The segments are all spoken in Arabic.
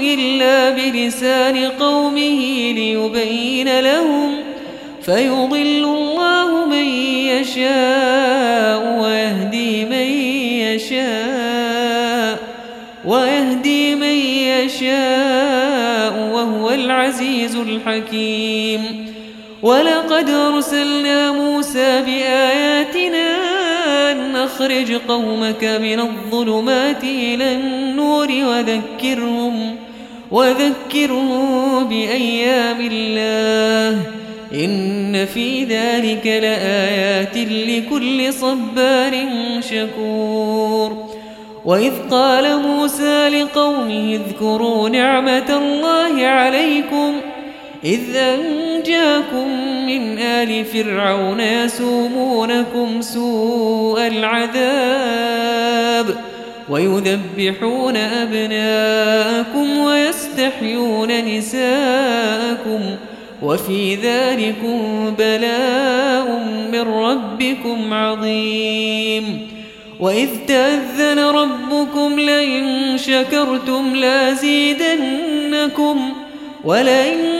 إلا بلسان قومه ليبين لهم فيضل الله من يشاء ويهدي من يشاء ويهدي من يشاء وهو العزيز الحكيم. ولقد أرسلنا موسى بآياتنا أخرج قومك من الظلمات إلى النور وذكرهم وذكرهم بأيام الله. إن في ذلك لآيات لكل صبار شكور. وإذ قال موسى لقومه اذكروا نعمة الله عليكم إذ أنجاكم من آل فرعون يسومونكم سوء العذاب ويذبحون أبناءكم ويستحيون نساءكم وفي ذلكم بلاء من ربكم عظيم وإذ تأذن ربكم لئن شكرتم لازيدنكم ولئن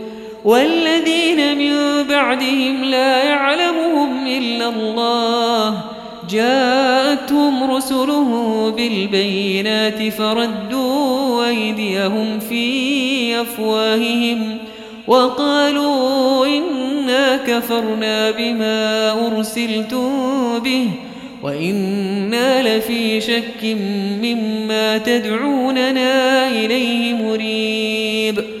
والذين من بعدهم لا يعلمهم إلا الله. جاءتهم رسله بالبينات فردوا أيديهم في أفواههم وقالوا إنا كفرنا بما أرسلتم به وإنا لفي شك مما تدعوننا إليه مريب.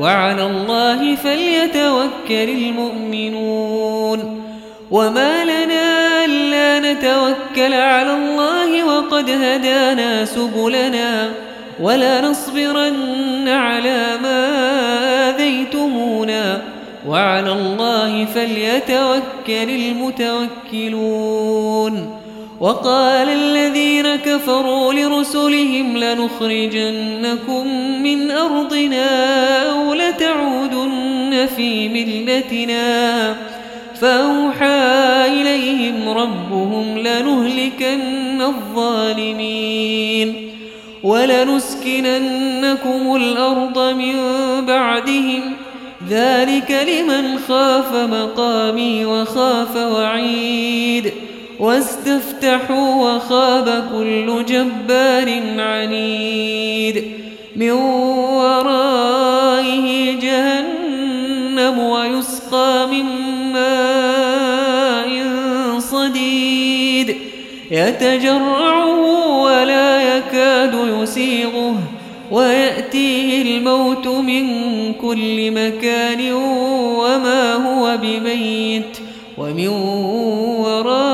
وعلى الله فليتوكل المؤمنون. وما لنا ألا نتوكل على الله وقد هدانا سبلنا. ولا نصبرن على ما آذيتمونا. وعلى الله فليتوكل المتوكلون. وقال الذين كفروا لرسلهم لنخرجنكم من أرضنا أو لتعودن في ملتنا. فأوحى إليهم ربهم لنهلكن الظالمين ولنسكننكم الأرض من بعدهم. ذلك لمن خاف مقامي وخاف وعيد. واستفتحوا وخاب كل جبار عنيد. من ورائه جهنم ويسقى من ماء صديد. يتجرعه ولا يكاد يسيغه ويأتيه الموت من كل مكان وما هو بميت. ومن ورائه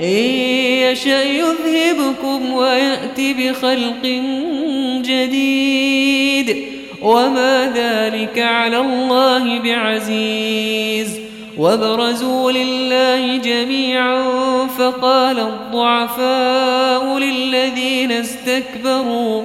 إن يشأ يذهبكم ويأتي بخلق جديد. وما ذلك على الله بعزيز. وبرزوا لله جميعا فقال الضعفاء للذين استكبروا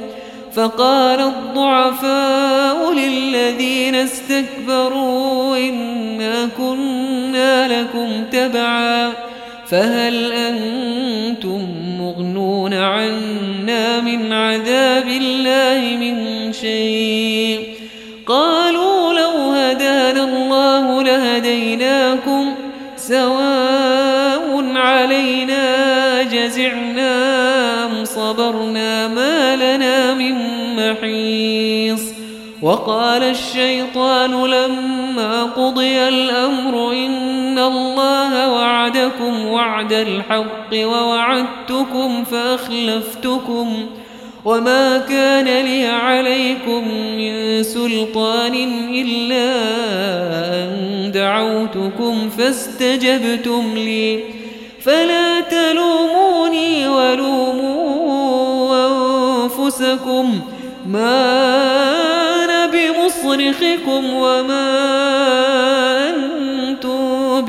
فقال الضعفاء للذين استكبروا إنا كنا لكم تبعا. فهل أنتم مغنون عنا من عذاب الله من شيء؟ قالوا لو هدانا الله لهديناكم سواء علينا جزعنا أم صبرنا ما لنا من محيص. وقال الشيطان لما قضي الأمر إن الله وعدكم وعد الحق ووعدتكم فأخلفتكم وما كان لي عليكم من سلطان إلا أن دعوتكم فاستجبتم لي فلا تلوموني ولوموا أنفسكم ما أنا بمصرخكم وما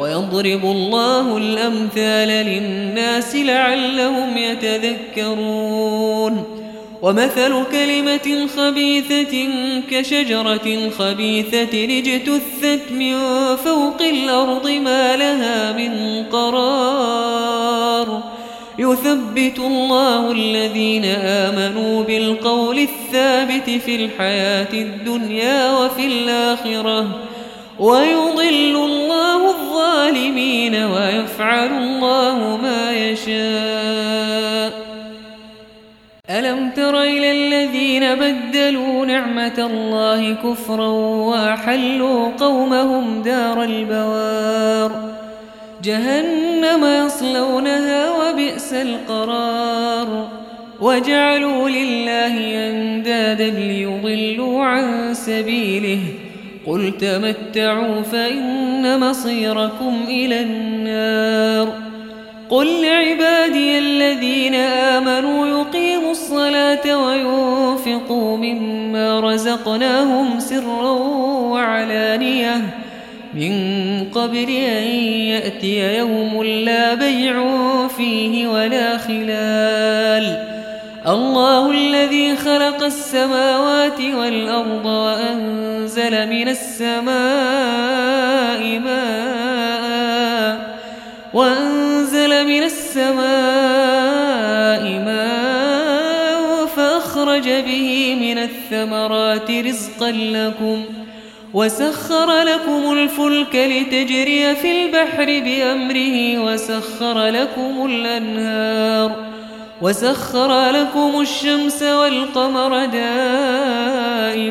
ويضرب الله الأمثال للناس لعلهم يتذكرون. ومثل كلمة خبيثة كشجرة خبيثة اجتثت من فوق الأرض ما لها من قرار. يثبت الله الذين آمنوا بالقول الثابت في الحياة الدنيا وفي الآخرة. ويضل الله الظالمين ويفعل الله ما يشاء. ألم تر إلى الذين بدلوا نعمة الله كفرا وأحلوا قومهم دار البوار؟ جهنم يصلونها وبئس القرار. وجعلوا لله أندادا ليضلوا عن سبيله. قل تمتعوا فإن مصيركم إلى النار قل لعبادي الذين آمنوا يقيموا الصلاة وينفقوا مما رزقناهم سرا وعلانية من قبل أن يأتي يوم لا بيع فيه ولا خلال الله الذي خلق السماوات والأرض وأنزل من السماء ماء وأنزل السماء ماء فأخرج به من الثمرات رزقا لكم وسخر لكم الفلك لتجري في البحر بأمره وسخر لكم الأنهار وسخر لكم الشمس والقمر دائبين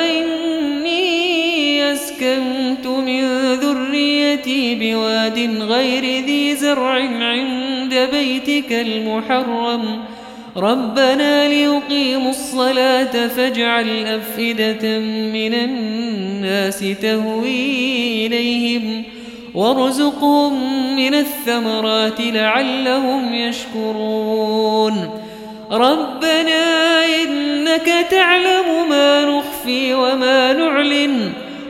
أسكنت من ذريتي بواد غير ذي زرع عند بيتك المحرم. ربنا ليقيموا الصلاة فاجعل أفئدة من الناس تهوي إليهم وارزقهم من الثمرات لعلهم يشكرون. ربنا إنك تعلم ما نخفي وما نعلن.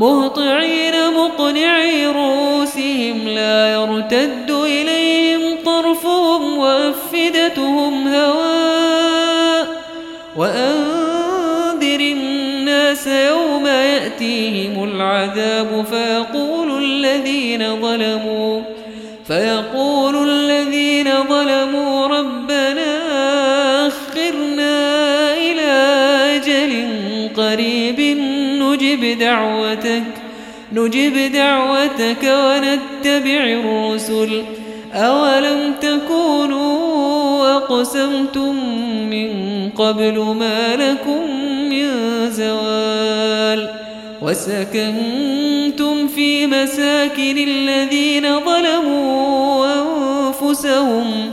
مهطعين مقنعي رؤوسهم لا يرتد إليهم طرفهم وأفدتهم هواء وأنذر الناس يوم يأتيهم العذاب فيقول الذين ظلموا فيقول الذين ظلموا نجب دعوتك نجب دعوتك ونتبع الرسل. أولم تكونوا أقسمتم من قبل ما لكم من زوال؟ وسكنتم في مساكن الذين ظلموا أنفسهم.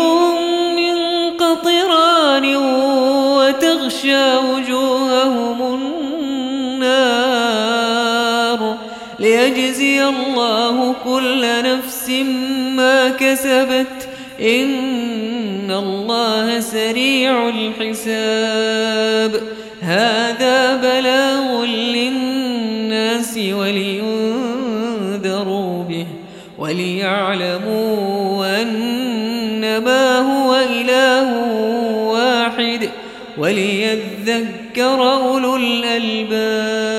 كل نفس ما كسبت إن الله سريع الحساب. هذا بلاغ للناس ولينذروا به وليعلموا أنما هو إله وليذكر أولو الألباب.